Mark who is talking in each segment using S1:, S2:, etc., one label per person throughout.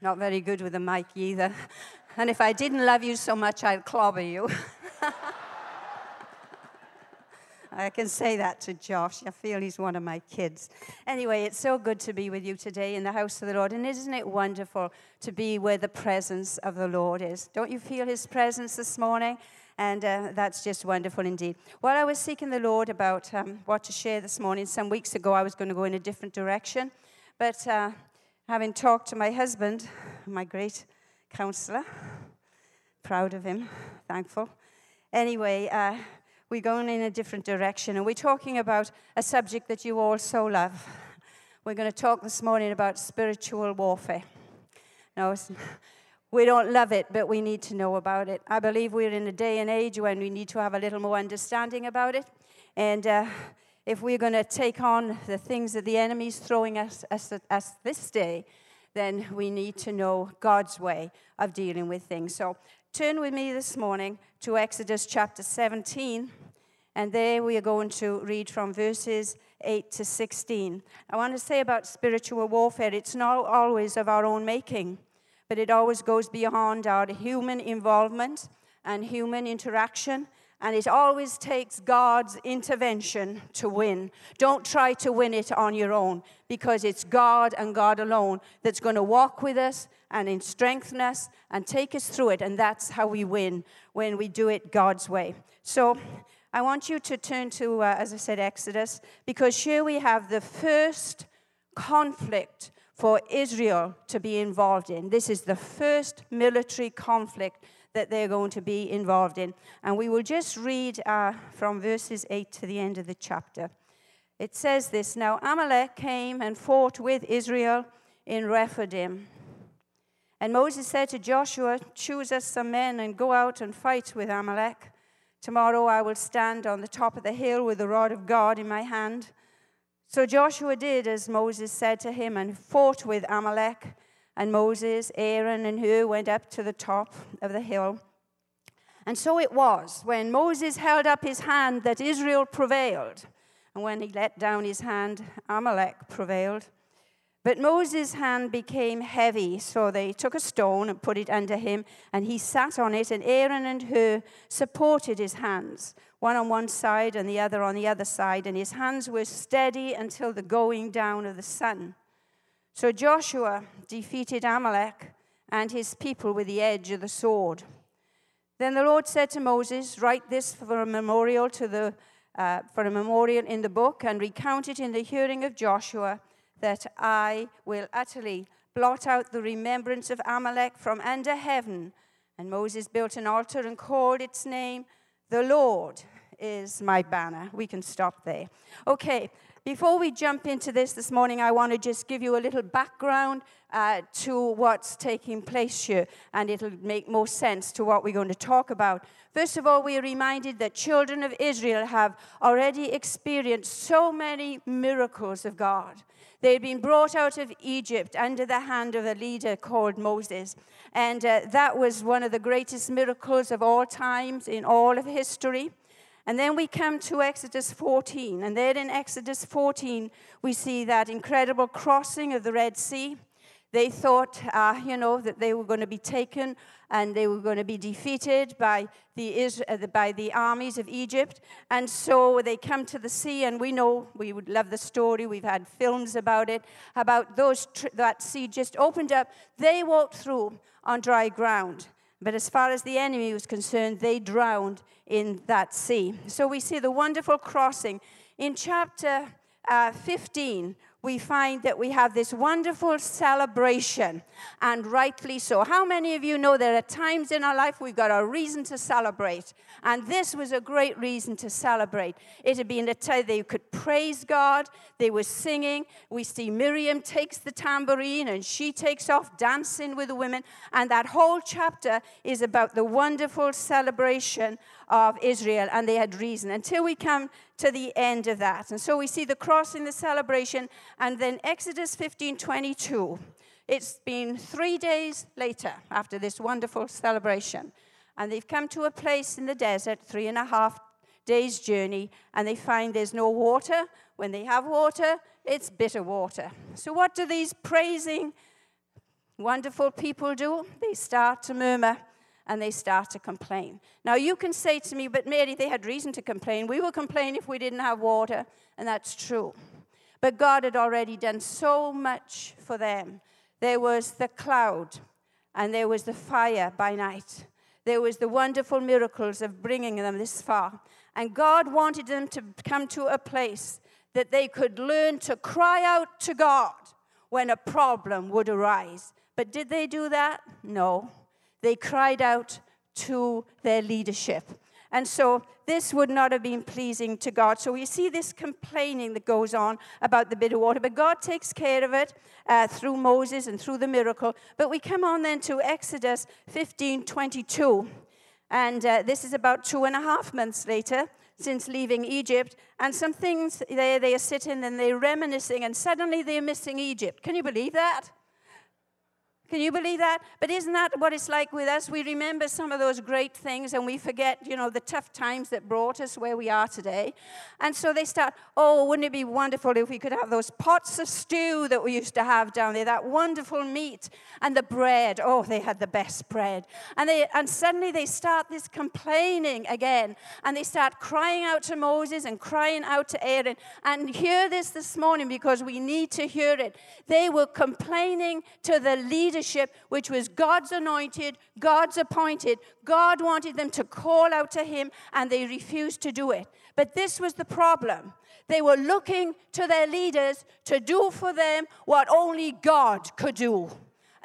S1: Not very good with a mic either. And if I didn't love you so much, I'd clobber you. I can say that to Josh. I feel he's one of my kids. Anyway, it's so good to be with you today in the house of the Lord. And isn't it wonderful to be where the presence of the Lord is? Don't you feel his presence this morning? And uh, that's just wonderful indeed. While I was seeking the Lord about um, what to share this morning, some weeks ago I was going to go in a different direction. But uh, having talked to my husband, my great counselor, proud of him, thankful. Anyway, uh, we're going in a different direction, and we're talking about a subject that you all so love. We're going to talk this morning about spiritual warfare. Now, we don't love it, but we need to know about it. I believe we're in a day and age when we need to have a little more understanding about it. And uh, if we're going to take on the things that the enemy's throwing us, us, us this day, then we need to know God's way of dealing with things. So turn with me this morning to Exodus chapter 17, and there we are going to read from verses 8 to 16. I want to say about spiritual warfare, it's not always of our own making but it always goes beyond our human involvement and human interaction. And it always takes God's intervention to win. Don't try to win it on your own because it's God and God alone that's going to walk with us and strengthen us and take us through it. And that's how we win when we do it God's way. So I want you to turn to, uh, as I said, Exodus, because here we have the first conflict for Israel to be involved in. This is the first military conflict that they're going to be involved in. And we will just read uh, from verses 8 to the end of the chapter. It says this Now Amalek came and fought with Israel in Rephidim. And Moses said to Joshua, Choose us some men and go out and fight with Amalek. Tomorrow I will stand on the top of the hill with the rod of God in my hand. So Joshua did as Moses said to him and fought with Amalek. And Moses, Aaron, and Hur went up to the top of the hill. And so it was when Moses held up his hand that Israel prevailed. And when he let down his hand, Amalek prevailed. But Moses' hand became heavy, so they took a stone and put it under him, and he sat on it, and Aaron and Hur supported his hands, one on one side and the other on the other side, and his hands were steady until the going down of the sun. So Joshua defeated Amalek and his people with the edge of the sword. Then the Lord said to Moses, Write this for a memorial to the uh, for a memorial in the book and recount it in the hearing of Joshua that I will utterly blot out the remembrance of Amalek from under heaven. And Moses built an altar and called its name, The Lord is my banner. We can stop there. Okay, before we jump into this this morning, I want to just give you a little background uh, to what's taking place here, and it'll make more sense to what we're going to talk about. First of all, we are reminded that children of Israel have already experienced so many miracles of God. They had been brought out of Egypt under the hand of a leader called Moses. And uh, that was one of the greatest miracles of all times in all of history. And then we come to Exodus 14. And there in Exodus 14, we see that incredible crossing of the Red Sea. They thought, uh, you know, that they were going to be taken and they were going to be defeated by the, uh, by the armies of Egypt. And so they come to the sea, and we know, we would love the story, we've had films about it, about those that sea just opened up. They walked through on dry ground. But as far as the enemy was concerned, they drowned in that sea. So we see the wonderful crossing. In chapter uh, 15, we find that we have this wonderful celebration, and rightly so. How many of you know there are times in our life we've got a reason to celebrate? And this was a great reason to celebrate. It had been a time they could praise God, they were singing. We see Miriam takes the tambourine and she takes off dancing with the women, and that whole chapter is about the wonderful celebration of Israel, and they had reason until we come to the end of that. And so we see the cross in the celebration, and then Exodus 15 22. It's been three days later after this wonderful celebration, and they've come to a place in the desert, three and a half days' journey, and they find there's no water. When they have water, it's bitter water. So, what do these praising wonderful people do? They start to murmur and they start to complain. Now, you can say to me, but Mary, they had reason to complain. We will complain if we didn't have water, and that's true. But God had already done so much for them. There was the cloud, and there was the fire by night. There was the wonderful miracles of bringing them this far. And God wanted them to come to a place that they could learn to cry out to God when a problem would arise. But did they do that? No. They cried out to their leadership. And so this would not have been pleasing to God. So we see this complaining that goes on about the bitter water, but God takes care of it uh, through Moses and through the miracle. But we come on then to Exodus 15 22. And uh, this is about two and a half months later since leaving Egypt. And some things there, they are sitting and they're reminiscing, and suddenly they're missing Egypt. Can you believe that? Can you believe that? But isn't that what it's like with us? We remember some of those great things and we forget, you know, the tough times that brought us where we are today. And so they start, oh, wouldn't it be wonderful if we could have those pots of stew that we used to have down there, that wonderful meat and the bread. Oh, they had the best bread. And, they, and suddenly they start this complaining again and they start crying out to Moses and crying out to Aaron. And hear this this morning because we need to hear it. They were complaining to the leader leadership, which was God's anointed, God's appointed. God wanted them to call out to Him, and they refused to do it. But this was the problem. They were looking to their leaders to do for them what only God could do.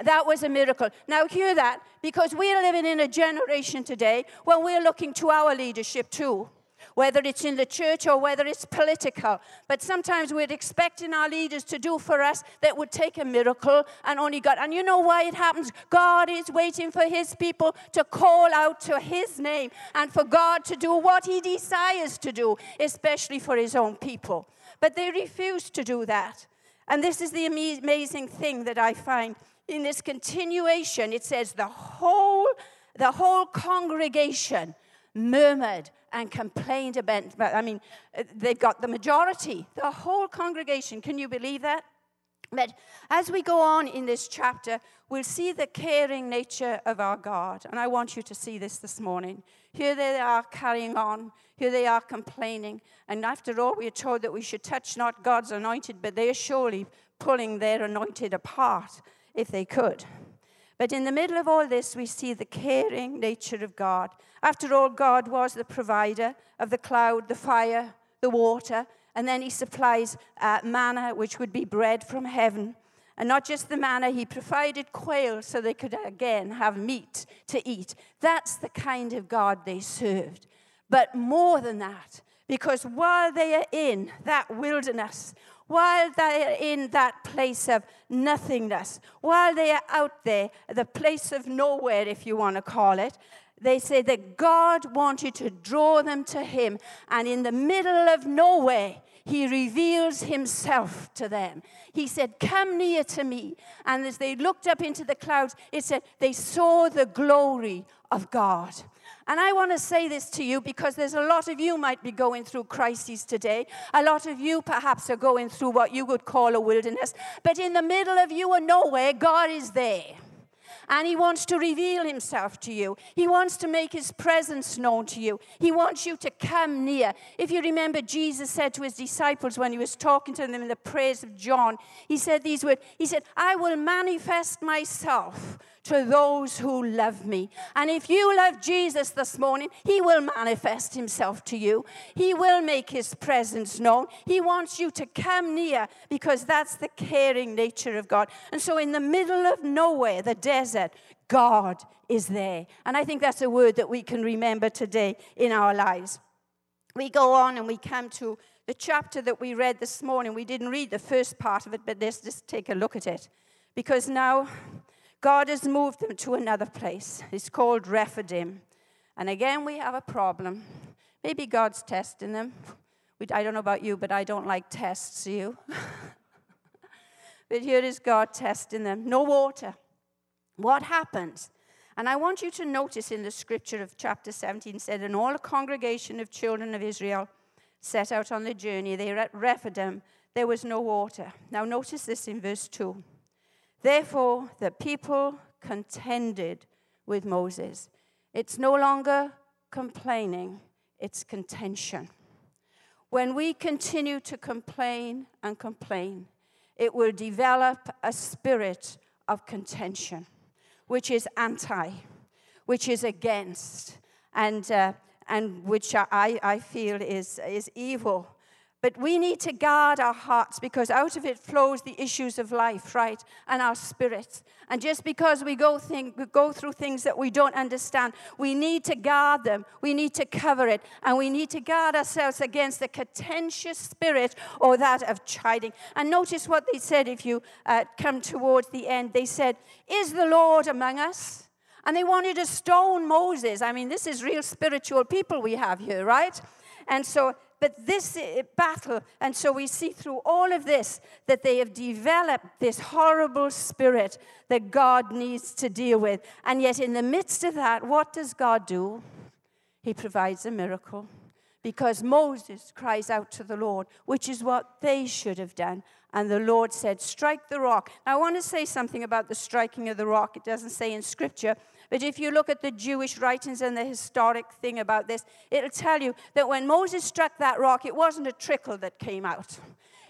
S1: That was a miracle. Now, hear that because we're living in a generation today when we're looking to our leadership too whether it's in the church or whether it's political. But sometimes we're expecting our leaders to do for us that would take a miracle and only God. And you know why it happens? God is waiting for his people to call out to his name and for God to do what he desires to do, especially for his own people. But they refuse to do that. And this is the amazing thing that I find in this continuation. It says the whole the whole congregation murmured and complained about. I mean, they've got the majority, the whole congregation. Can you believe that? But as we go on in this chapter, we'll see the caring nature of our God. And I want you to see this this morning. Here they are carrying on. Here they are complaining. And after all, we are told that we should touch not God's anointed, but they are surely pulling their anointed apart if they could. But in the middle of all this, we see the caring nature of God. After all, God was the provider of the cloud, the fire, the water, and then He supplies uh, manna, which would be bread from heaven. And not just the manna, He provided quail so they could again have meat to eat. That's the kind of God they served. But more than that, because while they are in that wilderness, while they are in that place of nothingness, while they are out there, the place of nowhere, if you want to call it, they say that God wanted to draw them to Him. And in the middle of nowhere, He reveals Himself to them. He said, Come near to me. And as they looked up into the clouds, it said, they saw the glory of God. And I want to say this to you because there's a lot of you might be going through crises today. A lot of you perhaps are going through what you would call a wilderness. But in the middle of you and nowhere, God is there. And He wants to reveal Himself to you. He wants to make His presence known to you. He wants you to come near. If you remember, Jesus said to His disciples when He was talking to them in the prayers of John, He said these words He said, I will manifest myself to those who love me. And if you love Jesus this morning, He will manifest Himself to you. He will make His presence known. He wants you to come near because that's the caring nature of God. And so, in the middle of nowhere, the desert, God is there. And I think that's a word that we can remember today in our lives. We go on and we come to the chapter that we read this morning. We didn't read the first part of it, but let's just take a look at it. Because now God has moved them to another place. It's called Rephidim. And again, we have a problem. Maybe God's testing them. I don't know about you, but I don't like tests, you. but here is God testing them. No water. What happens? And I want you to notice in the scripture of chapter 17 said, And all the congregation of children of Israel set out on the journey. They were at Rephidim. There was no water. Now, notice this in verse 2. Therefore, the people contended with Moses. It's no longer complaining, it's contention. When we continue to complain and complain, it will develop a spirit of contention, which is anti, which is against, and, uh, and which I, I feel is, is evil. But we need to guard our hearts because out of it flows the issues of life, right? And our spirits. And just because we go, think, we go through things that we don't understand, we need to guard them. We need to cover it. And we need to guard ourselves against the contentious spirit or that of chiding. And notice what they said if you uh, come towards the end. They said, Is the Lord among us? And they wanted to stone Moses. I mean, this is real spiritual people we have here, right? And so but this battle, and so we see through all of this that they have developed this horrible spirit that God needs to deal with. And yet, in the midst of that, what does God do? He provides a miracle because Moses cries out to the Lord, which is what they should have done. And the Lord said, Strike the rock. Now, I want to say something about the striking of the rock. It doesn't say in Scripture, but if you look at the Jewish writings and the historic thing about this, it'll tell you that when Moses struck that rock, it wasn't a trickle that came out,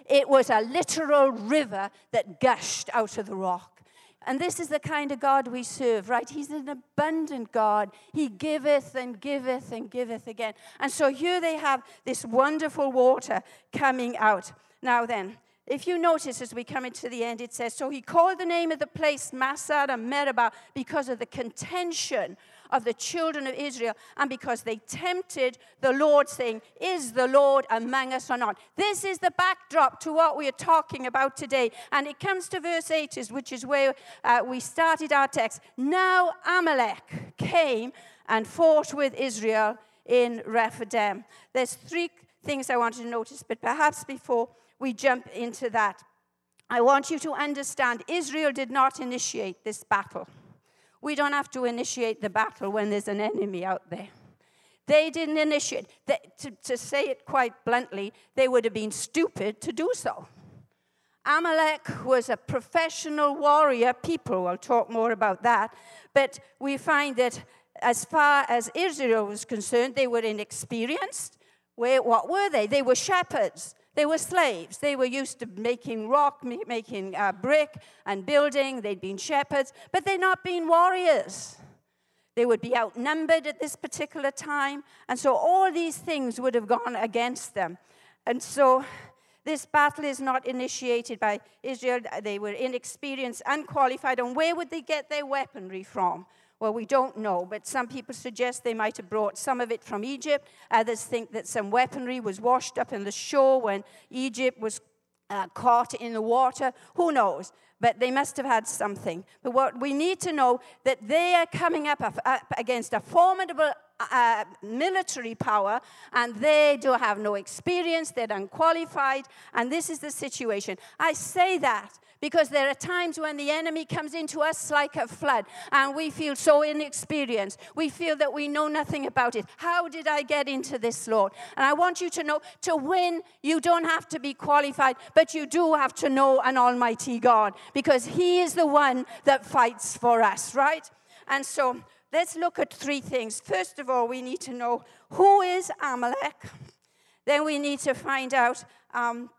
S1: it was a literal river that gushed out of the rock. And this is the kind of God we serve, right? He's an abundant God. He giveth and giveth and giveth again. And so here they have this wonderful water coming out. Now then, if you notice as we come into the end, it says, So he called the name of the place Massah and Meribah because of the contention of the children of Israel and because they tempted the Lord, saying, Is the Lord among us or not? This is the backdrop to what we are talking about today. And it comes to verse 8, which is where uh, we started our text. Now Amalek came and fought with Israel in Rephidim. There's three things I wanted to notice, but perhaps before we jump into that. I want you to understand Israel did not initiate this battle. We don't have to initiate the battle when there's an enemy out there. They didn't initiate. They, to, to say it quite bluntly, they would have been stupid to do so. Amalek was a professional warrior people. I'll talk more about that. But we find that as far as Israel was concerned, they were inexperienced. Where, what were they? They were shepherds. They were slaves. They were used to making rock, making uh, brick, and building. They'd been shepherds, but they'd not been warriors. They would be outnumbered at this particular time. And so all these things would have gone against them. And so this battle is not initiated by Israel. They were inexperienced, unqualified. And where would they get their weaponry from? Well, we don't know, but some people suggest they might have brought some of it from Egypt. Others think that some weaponry was washed up in the shore when Egypt was uh, caught in the water. Who knows? But they must have had something. But what we need to know that they are coming up, up against a formidable uh, military power, and they do have no experience, they're unqualified, and this is the situation. I say that because there are times when the enemy comes into us like a flood and we feel so inexperienced. We feel that we know nothing about it. How did I get into this, Lord? And I want you to know to win, you don't have to be qualified, but you do have to know an almighty God because He is the one that fights for us, right? And so let's look at three things. First of all, we need to know who is Amalek. Then we need to find out um,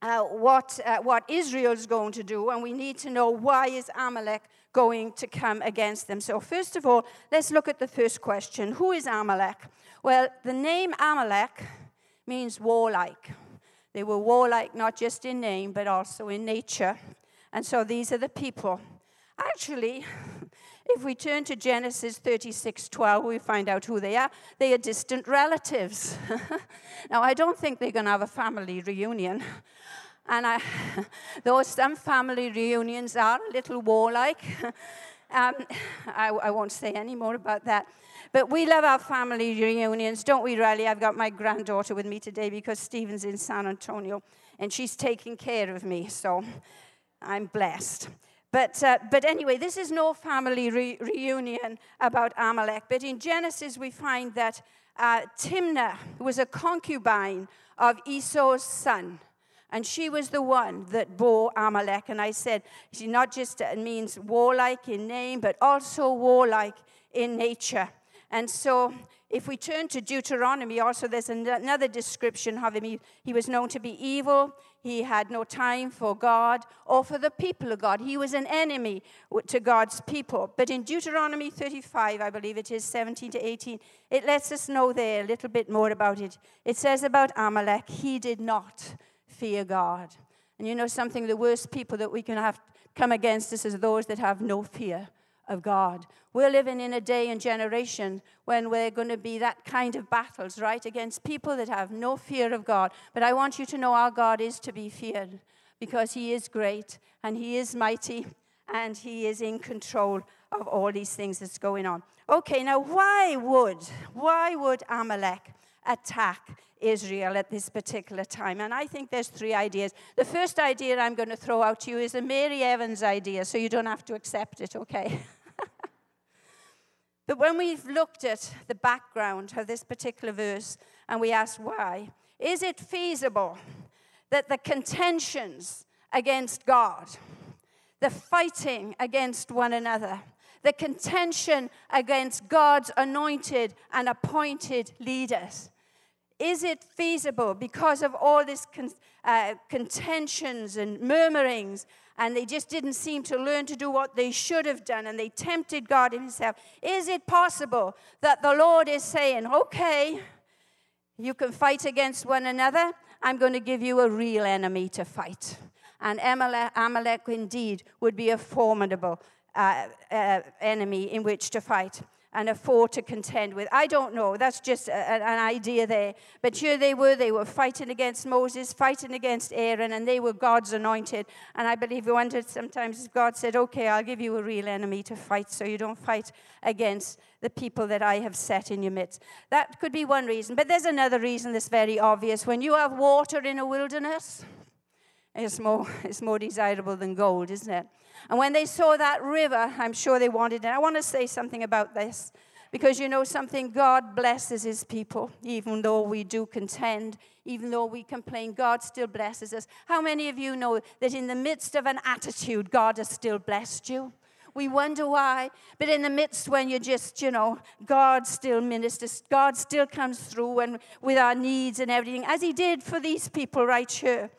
S1: uh, what, uh, what Israel is going to do, and we need to know why is Amalek going to come against them. So first of all, let's look at the first question. Who is Amalek? Well, the name Amalek means warlike. They were warlike not just in name, but also in nature. And so these are the people. Actually, if we turn to Genesis 36 12, we find out who they are. They are distant relatives. now, I don't think they're going to have a family reunion. And I, though some family reunions are a little warlike, um, I, I won't say any more about that. But we love our family reunions, don't we, Riley? I've got my granddaughter with me today because Stephen's in San Antonio and she's taking care of me, so I'm blessed. But, uh, but anyway, this is no family re- reunion about Amalek. But in Genesis, we find that uh, Timnah was a concubine of Esau's son. And she was the one that bore Amalek. And I said, she not just means warlike in name, but also warlike in nature. And so if we turn to Deuteronomy, also there's another description of him. He, he, was known to be evil. He had no time for God or for the people of God. He was an enemy to God's people. But in Deuteronomy 35, I believe it is 17 to 18, it lets us know there a little bit more about it. It says about Amalek, he did not fear God. And you know something, the worst people that we can have come against us is those that have no fear of God. We're living in a day and generation when we're going to be that kind of battles, right, against people that have no fear of God. But I want you to know our God is to be feared because He is great and He is mighty and He is in control of all these things that's going on. Okay, now why would why would Amalek attack Israel at this particular time. And I think there's three ideas. The first idea I'm going to throw out to you is a Mary Evans idea, so you don't have to accept it, okay? but when we've looked at the background of this particular verse and we ask why, is it feasible that the contentions against God, the fighting against one another, the contention against God's anointed and appointed leaders, is it feasible because of all these con- uh, contentions and murmurings, and they just didn't seem to learn to do what they should have done, and they tempted God Himself? Is it possible that the Lord is saying, okay, you can fight against one another? I'm going to give you a real enemy to fight. And Amalek, Amalek indeed would be a formidable uh, uh, enemy in which to fight and a foe to contend with. I don't know. That's just a, an idea there. But here they were. They were fighting against Moses, fighting against Aaron, and they were God's anointed. And I believe we wondered sometimes God said, Okay, I'll give you a real enemy to fight so you don't fight against the people that I have set in your midst. That could be one reason. But there's another reason that's very obvious. When you have water in a wilderness, it's more, it's more desirable than gold, isn't it? And when they saw that river, I'm sure they wanted it. I want to say something about this because you know something, God blesses his people, even though we do contend, even though we complain, God still blesses us. How many of you know that in the midst of an attitude, God has still blessed you? We wonder why, but in the midst when you're just, you know, God still ministers, God still comes through and with our needs and everything, as He did for these people right here.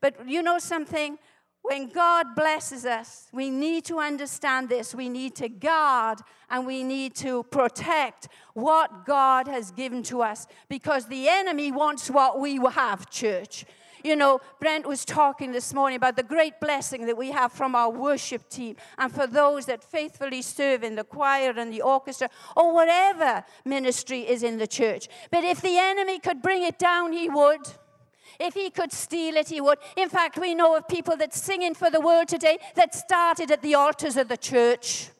S1: But you know something? When God blesses us, we need to understand this. We need to guard and we need to protect what God has given to us because the enemy wants what we have, church. You know, Brent was talking this morning about the great blessing that we have from our worship team and for those that faithfully serve in the choir and the orchestra or whatever ministry is in the church. But if the enemy could bring it down, he would. If he could steal it, he would. In fact, we know of people that singing for the world today that started at the altars of the church.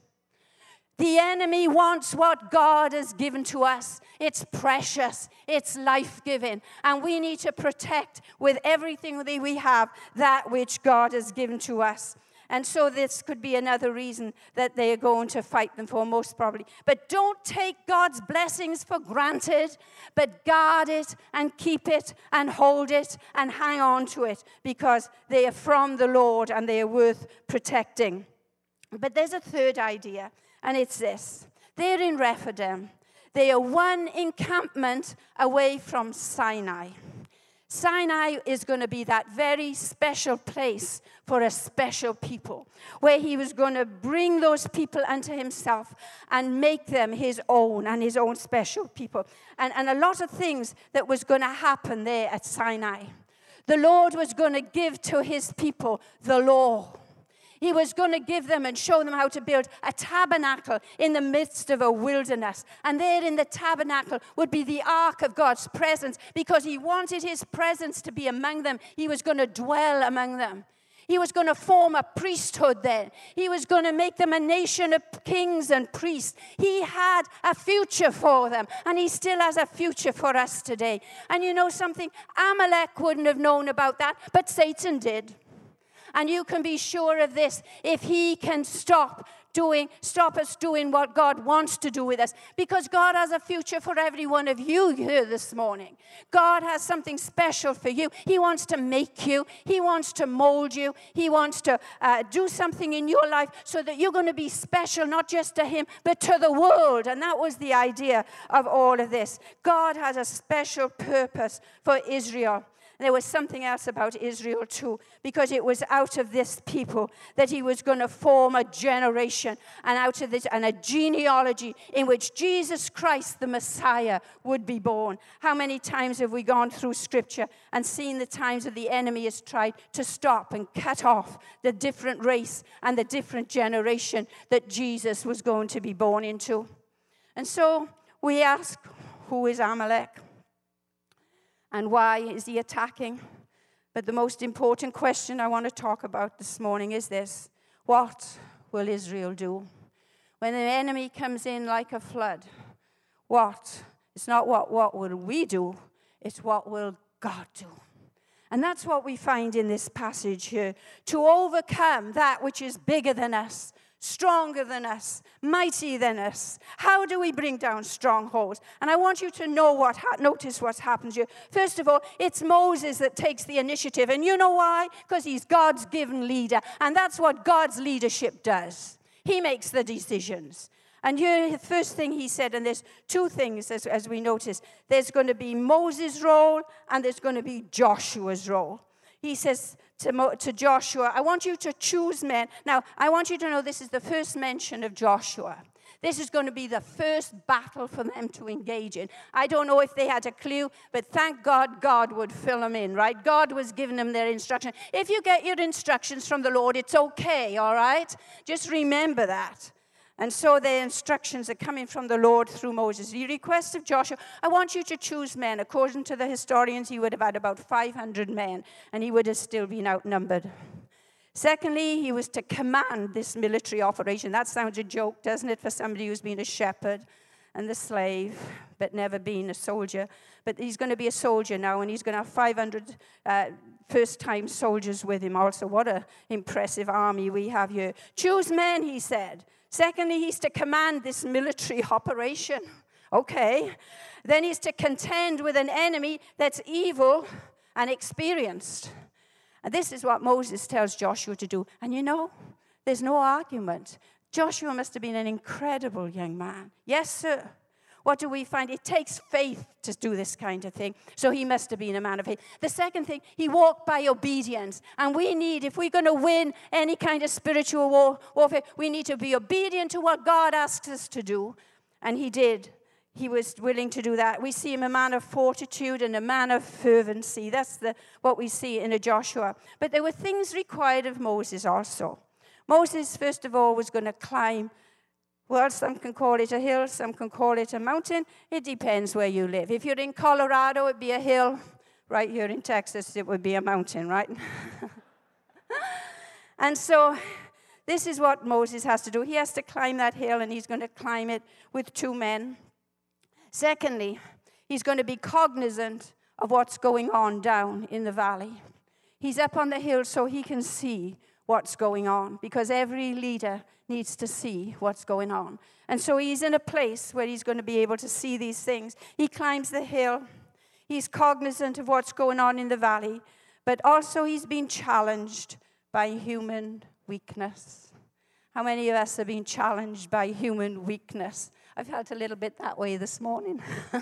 S1: The enemy wants what God has given to us. It's precious, it's life giving, and we need to protect with everything that we have that which God has given to us. And so this could be another reason that they are going to fight them for, most probably. But don't take God's blessings for granted, but guard it and keep it and hold it and hang on to it because they are from the Lord and they are worth protecting. But there's a third idea, and it's this they're in Rephidim. They are one encampment away from Sinai. Sinai is going to be that very special place for a special people, where he was going to bring those people unto himself and make them his own and his own special people. And, and a lot of things that was going to happen there at Sinai. The Lord was going to give to his people the law. He was going to give them and show them how to build a tabernacle in the midst of a wilderness. And there in the tabernacle would be the ark of God's presence because he wanted his presence to be among them. He was going to dwell among them. He was going to form a priesthood there. He was going to make them a nation of kings and priests. He had a future for them, and he still has a future for us today. And you know something? Amalek wouldn't have known about that, but Satan did. And you can be sure of this if he can stop doing, stop us doing what God wants to do with us. Because God has a future for every one of you here this morning. God has something special for you. He wants to make you, He wants to mold you, He wants to uh, do something in your life so that you're going to be special, not just to Him, but to the world. And that was the idea of all of this. God has a special purpose for Israel there was something else about Israel too, because it was out of this people that he was going to form a generation and out of this and a genealogy in which Jesus Christ, the Messiah, would be born. How many times have we gone through scripture and seen the times that the enemy has tried to stop and cut off the different race and the different generation that Jesus was going to be born into? And so we ask, who is Amalek? And why is he attacking? But the most important question I want to talk about this morning is this What will Israel do? When the enemy comes in like a flood, what? It's not what, what will we do, it's what will God do. And that's what we find in this passage here. To overcome that which is bigger than us, stronger than us, mighty than us. How do we bring down strongholds? And I want you to know what, ha- notice what happens here. First of all, it's Moses that takes the initiative. And you know why? Because he's God's given leader. And that's what God's leadership does. He makes the decisions. And here, the first thing he said, and there's two things as, as we notice there's going to be Moses' role and there's going to be Joshua's role. He says, to, to Joshua, I want you to choose men. Now, I want you to know this is the first mention of Joshua. This is going to be the first battle for them to engage in. I don't know if they had a clue, but thank God God would fill them in, right? God was giving them their instruction. If you get your instructions from the Lord, it's okay, all right? Just remember that. And so the instructions are coming from the Lord through Moses. He requests of Joshua, I want you to choose men. According to the historians, he would have had about 500 men, and he would have still been outnumbered. Secondly, he was to command this military operation. That sounds a joke, doesn't it, for somebody who's been a shepherd and the slave, but never been a soldier. But he's going to be a soldier now, and he's going to have 500 uh, first time soldiers with him also. What an impressive army we have here. Choose men, he said. Secondly, he's to command this military operation. Okay. Then he's to contend with an enemy that's evil and experienced. And this is what Moses tells Joshua to do. And you know, there's no argument. Joshua must have been an incredible young man. Yes, sir. What do we find? It takes faith to do this kind of thing. So he must have been a man of faith. The second thing, he walked by obedience. And we need, if we're going to win any kind of spiritual war, warfare, we need to be obedient to what God asks us to do. And he did. He was willing to do that. We see him a man of fortitude and a man of fervency. That's the, what we see in a Joshua. But there were things required of Moses also. Moses, first of all, was going to climb well, some can call it a hill, some can call it a mountain. It depends where you live. If you're in Colorado, it'd be a hill. Right here in Texas, it would be a mountain, right? and so this is what Moses has to do. He has to climb that hill, and he's going to climb it with two men. Secondly, he's going to be cognizant of what's going on down in the valley. He's up on the hill so he can see what's going on because every leader needs to see what's going on. And so he's in a place where he's going to be able to see these things. He climbs the hill, he's cognizant of what's going on in the valley, but also he's been challenged by human weakness. How many of us have been challenged by human weakness? I felt a little bit that way this morning.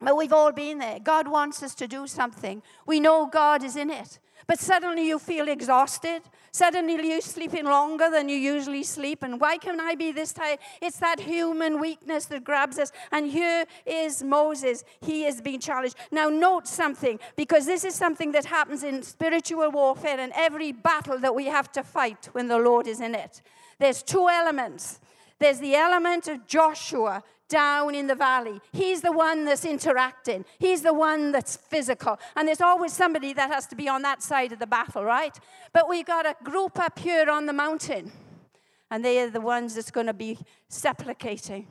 S1: but we've all been there. God wants us to do something. We know God is in it. But suddenly you feel exhausted. Suddenly you're sleeping longer than you usually sleep. And why can I be this tired? It's that human weakness that grabs us. And here is Moses. He is being challenged. Now, note something, because this is something that happens in spiritual warfare and every battle that we have to fight when the Lord is in it. There's two elements. There's the element of Joshua down in the valley. He's the one that's interacting, he's the one that's physical. And there's always somebody that has to be on that side of the battle, right? But we've got a group up here on the mountain, and they are the ones that's going to be supplicating.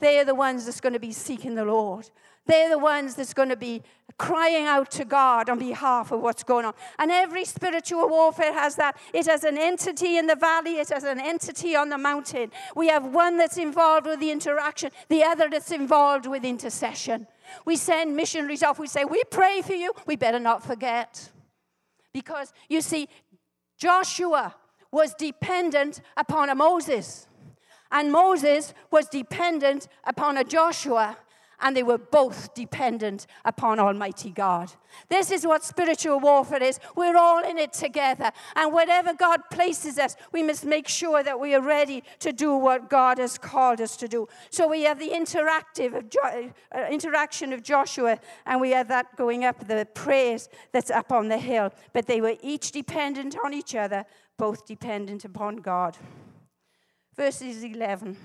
S1: They are the ones that's going to be seeking the Lord. They're the ones that's going to be crying out to God on behalf of what's going on. And every spiritual warfare has that. It has an entity in the valley, it has an entity on the mountain. We have one that's involved with the interaction, the other that's involved with intercession. We send missionaries off, we say, We pray for you. We better not forget. Because you see, Joshua was dependent upon a Moses, and Moses was dependent upon a Joshua and they were both dependent upon Almighty God. This is what spiritual warfare is. We're all in it together. And wherever God places us, we must make sure that we are ready to do what God has called us to do. So we have the interactive of jo- uh, interaction of Joshua, and we have that going up, the praise that's up on the hill. But they were each dependent on each other, both dependent upon God. Verses 11.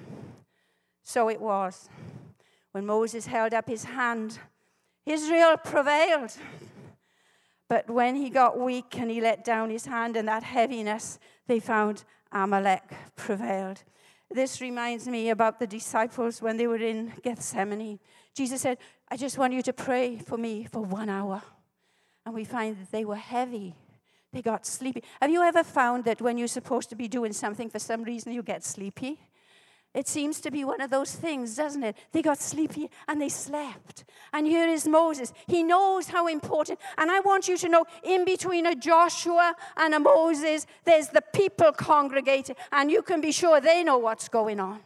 S1: So it was when Moses held up his hand, Israel prevailed. But when he got weak and he let down his hand and that heaviness, they found Amalek prevailed. This reminds me about the disciples when they were in Gethsemane. Jesus said, I just want you to pray for me for one hour. And we find that they were heavy. They got sleepy. Have you ever found that when you're supposed to be doing something, for some reason you get sleepy? It seems to be one of those things, doesn't it? They got sleepy and they slept. And here is Moses. He knows how important. And I want you to know in between a Joshua and a Moses, there's the people congregated. And you can be sure they know what's going on.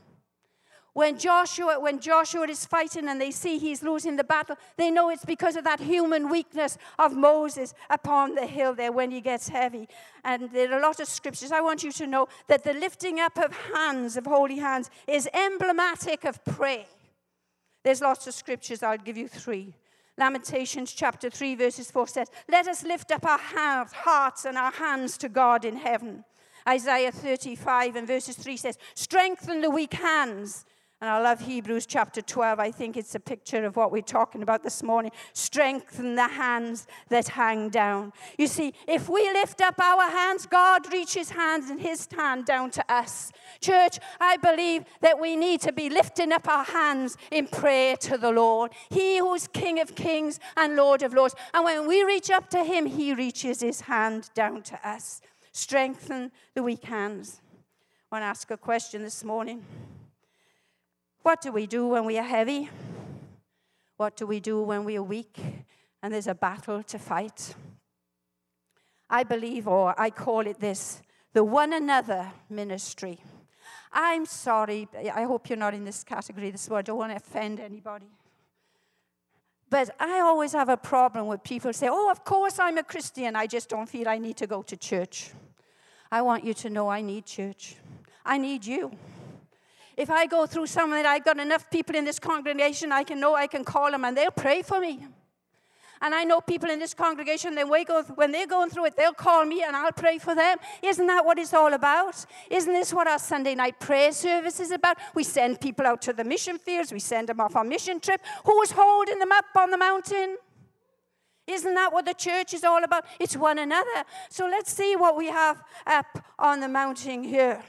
S1: When Joshua, when Joshua is fighting and they see he's losing the battle, they know it's because of that human weakness of Moses upon the hill there when he gets heavy. And there are a lot of scriptures. I want you to know that the lifting up of hands, of holy hands, is emblematic of prayer. There's lots of scriptures. I'll give you three. Lamentations chapter 3, verses 4 says, Let us lift up our hearts and our hands to God in heaven. Isaiah 35 and verses 3 says, Strengthen the weak hands and I love Hebrews chapter 12. I think it's a picture of what we're talking about this morning. Strengthen the hands that hang down. You see, if we lift up our hands, God reaches hands and his hand down to us. Church, I believe that we need to be lifting up our hands in prayer to the Lord. He who's King of kings and Lord of lords. And when we reach up to him, he reaches his hand down to us. Strengthen the weak hands. I want to ask a question this morning. What do we do when we are heavy? What do we do when we are weak and there's a battle to fight? I believe, or I call it this, the one another ministry. I'm sorry, I hope you're not in this category this morning. I don't want to offend anybody. But I always have a problem with people say, Oh, of course I'm a Christian. I just don't feel I need to go to church. I want you to know I need church. I need you. If I go through something, I've got enough people in this congregation, I can know I can call them and they'll pray for me. And I know people in this congregation, they go, when they're going through it, they'll call me and I'll pray for them. Isn't that what it's all about? Isn't this what our Sunday night prayer service is about? We send people out to the mission fields, we send them off on mission trip. Who's holding them up on the mountain? Isn't that what the church is all about? It's one another. So let's see what we have up on the mountain here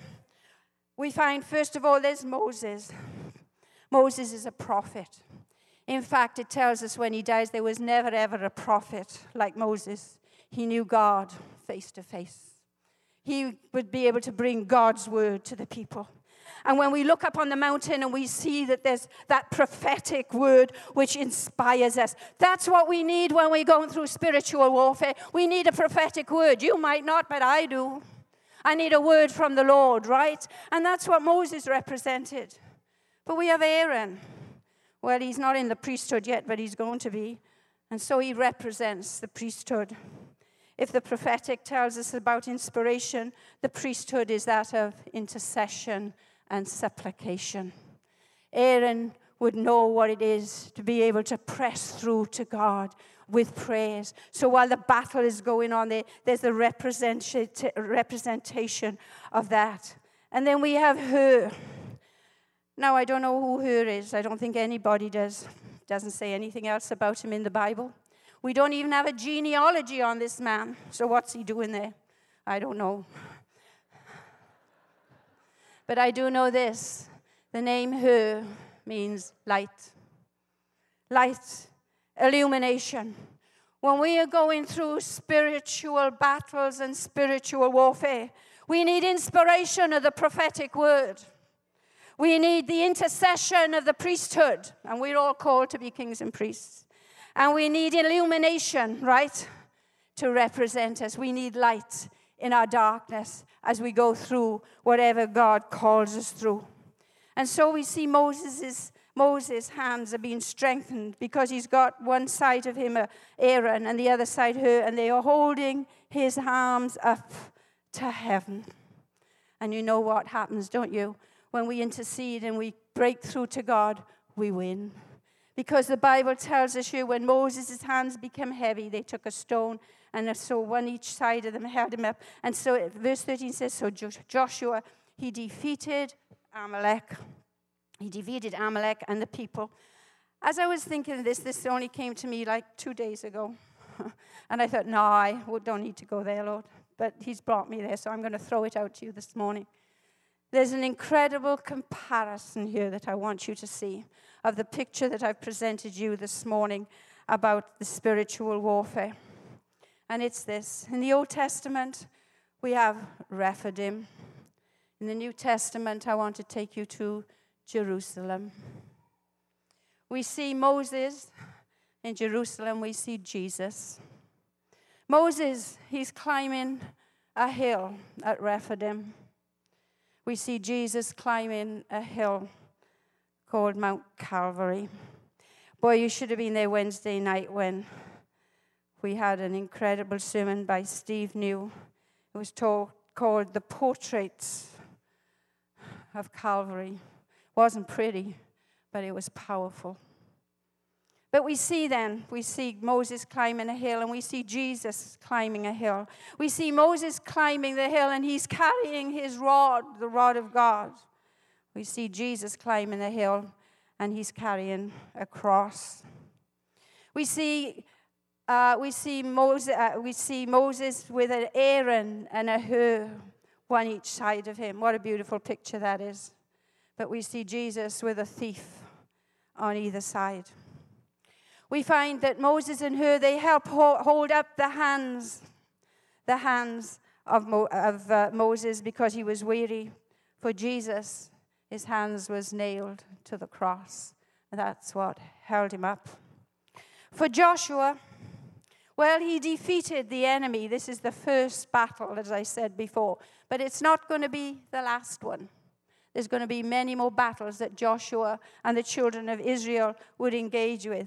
S1: we find, first of all, there's Moses. Moses is a prophet. In fact, it tells us when he dies, there was never ever a prophet like Moses. He knew God face to face. He would be able to bring God's word to the people. And when we look up on the mountain and we see that there's that prophetic word which inspires us, that's what we need when we're going through spiritual warfare. We need a prophetic word. You might not, but I do. I need a word from the Lord, right? And that's what Moses represented. But we have Aaron. Well, he's not in the priesthood yet, but he's going to be. And so he represents the priesthood. If the prophetic tells us about inspiration, the priesthood is that of intercession and supplication. Aaron would know what it is to be able to press through to God with prayers. So while the battle is going on, there, there's a representation of that. And then we have Hur. Now, I don't know who Hur is. I don't think anybody does. Doesn't say anything else about him in the Bible. We don't even have a genealogy on this man. So what's he doing there? I don't know. But I do know this the name Hur means light. light, illumination. When we are going through spiritual battles and spiritual warfare, we need inspiration of the prophetic word. We need the intercession of the priesthood, and we're all called to be kings and priests. And we need illumination, right, to represent us. We need light in our darkness as we go through whatever God calls us through. And so we see Moses' Moses' hands are being strengthened because he's got one side of him, uh, Aaron, and the other side Hur, and they are holding his arms up to heaven. And you know what happens, don't you? When we intercede and we break through to God, we win. Because the Bible tells us here when Moses' hands became heavy, they took a stone and so one each side of them held him up. And so verse 13 says, So Joshua, he defeated Amalek he defeated Amalek and the people. As I was thinking this, this only came to me like two days ago. and I thought, no, I don't need to go there, Lord. But He's brought me there, so I'm going to throw it out to you this morning. There's an incredible comparison here that I want you to see of the picture that I've presented you this morning about the spiritual warfare. And it's this In the Old Testament, we have Rephidim. In the New Testament, I want to take you to Jerusalem. We see Moses in Jerusalem, we see Jesus. Moses, he's climbing a hill at Rephidim. We see Jesus climbing a hill called Mount Calvary. Boy, you should have been there Wednesday night when we had an incredible sermon by Steve New. It was called The Portraits of Calvary wasn't pretty, but it was powerful. But we see then, we see Moses climbing a hill and we see Jesus climbing a hill. We see Moses climbing the hill and he's carrying his rod, the rod of God. We see Jesus climbing the hill and he's carrying a cross. We see, uh, we see, Moses, uh, we see Moses with an Aaron and a Hur, one each side of him. What a beautiful picture that is but we see Jesus with a thief on either side. We find that Moses and Hur, they help hold up the hands, the hands of, Mo- of uh, Moses because he was weary. For Jesus, his hands was nailed to the cross. That's what held him up. For Joshua, well, he defeated the enemy. This is the first battle, as I said before. But it's not going to be the last one there's going to be many more battles that Joshua and the children of Israel would engage with.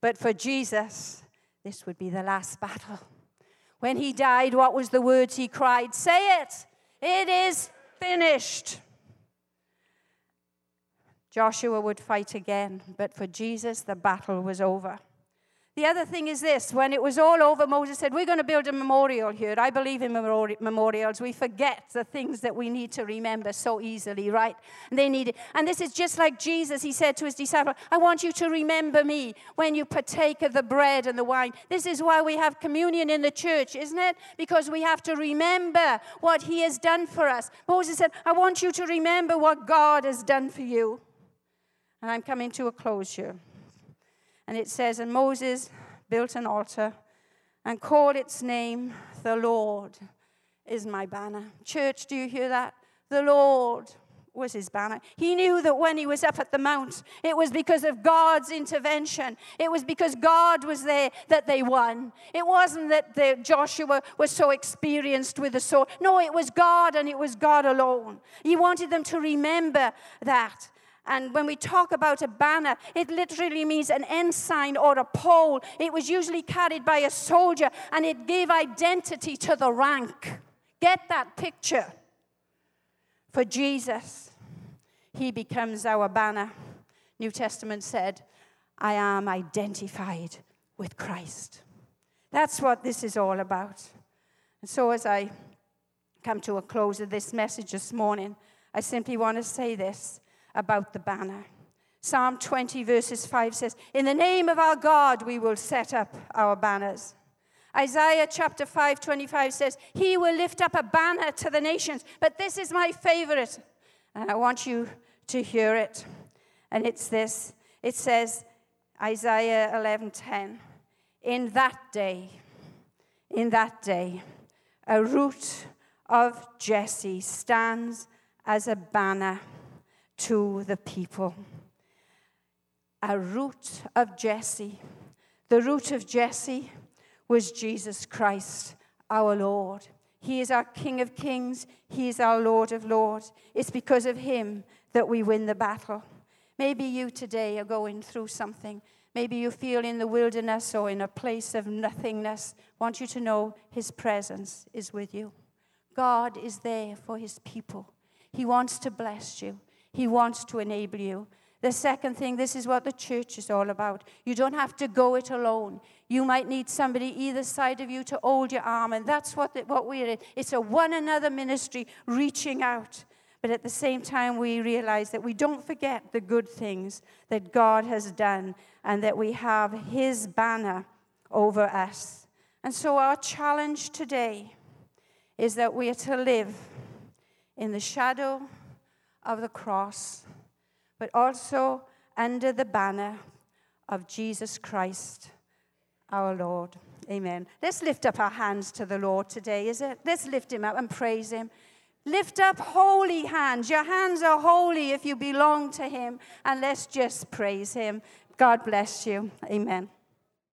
S1: But for Jesus, this would be the last battle. When he died, what was the words he cried? Say it! It is finished. Joshua would fight again, but for Jesus, the battle was over. The other thing is this when it was all over, Moses said, We're going to build a memorial here. I believe in memorials. We forget the things that we need to remember so easily, right? And they need it. And this is just like Jesus. He said to his disciples, I want you to remember me when you partake of the bread and the wine. This is why we have communion in the church, isn't it? Because we have to remember what he has done for us. Moses said, I want you to remember what God has done for you. And I'm coming to a closure. And it says, And Moses built an altar and called its name, The Lord is my banner. Church, do you hear that? The Lord was his banner. He knew that when he was up at the mount, it was because of God's intervention. It was because God was there that they won. It wasn't that the, Joshua was so experienced with the sword. No, it was God and it was God alone. He wanted them to remember that. And when we talk about a banner, it literally means an ensign or a pole. It was usually carried by a soldier and it gave identity to the rank. Get that picture. For Jesus, he becomes our banner. New Testament said, I am identified with Christ. That's what this is all about. And so, as I come to a close of this message this morning, I simply want to say this about the banner. Psalm 20, verses 5 says, In the name of our God, we will set up our banners. Isaiah chapter 5, 25 says, He will lift up a banner to the nations. But this is my favorite, and I want you to hear it. And it's this it says, Isaiah 11:10. In that day, in that day, a root of Jesse stands as a banner to the people. A root of Jesse. The root of Jesse was Jesus Christ, our Lord. He is our King of kings. He is our Lord of lords. It's because of him that we win the battle. Maybe you today are going through something. Maybe you feel in the wilderness or in a place of nothingness. I want you to know his presence is with you. God is there for his people. He wants to bless you, he wants to enable you. The second thing, this is what the church is all about. You don't have to go it alone. You might need somebody either side of you to hold your arm, and that's what, the, what we're in. It's a one another ministry reaching out. But at the same time, we realize that we don't forget the good things that God has done and that we have His banner over us. And so, our challenge today is that we are to live in the shadow of the cross, but also under the banner of Jesus Christ, our Lord. Amen. Let's lift up our hands to the Lord today, is it? Let's lift him up and praise him. Lift up holy hands. Your hands are holy if you belong to him. And let's just praise him. God bless you. Amen.